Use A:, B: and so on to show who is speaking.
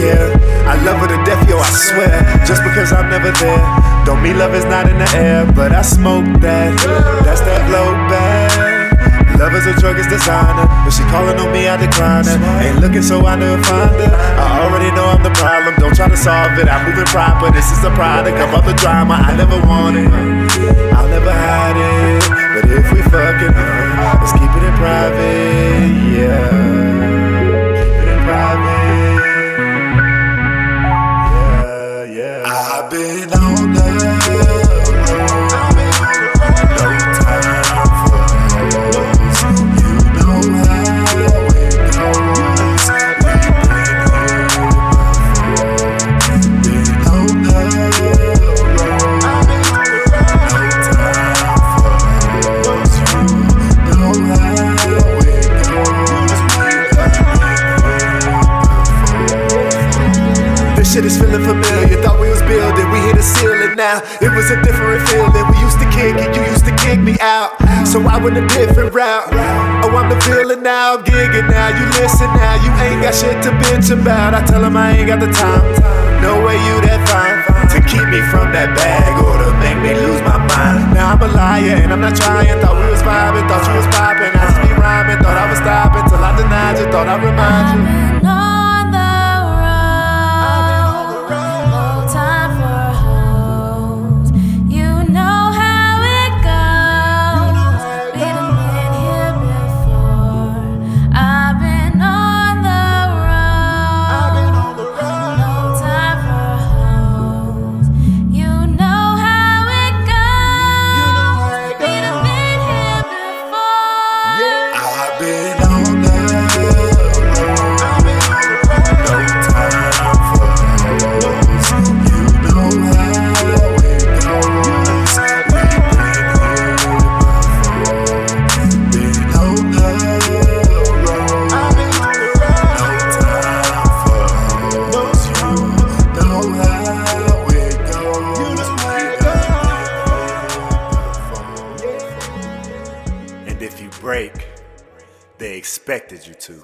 A: care. I love her to death, yo, I swear. Just because I'm never there, don't mean love is not in the air. But I smoke that, that's that blow back. Love is a drug, it's designer. If she calling on me, I decline her. Ain't looking, so I never find her. I already know I'm the problem. Don't try to solve it. I'm moving proper. This is the product of all the drama. I never wanted. I'll never hide it. But if we fucking, let's keep it in private. Shit is feeling familiar. Thought we was building, we hit a ceiling now. It was a different feeling. We used to kick it, you used to kick me out. So I went a different route. Oh, I'm the villain now, I'm gigging now. You listen now, you ain't got shit to bitch about. I tell 'em I ain't got the time. No way you that fine to keep me from that bag or to make me lose my mind. Now I'm a liar and I'm not trying. Thought we was vibing, thought you was popping. I just be rhyming, thought I was stopping till I denied you. Thought I'd remind break, they expected you to.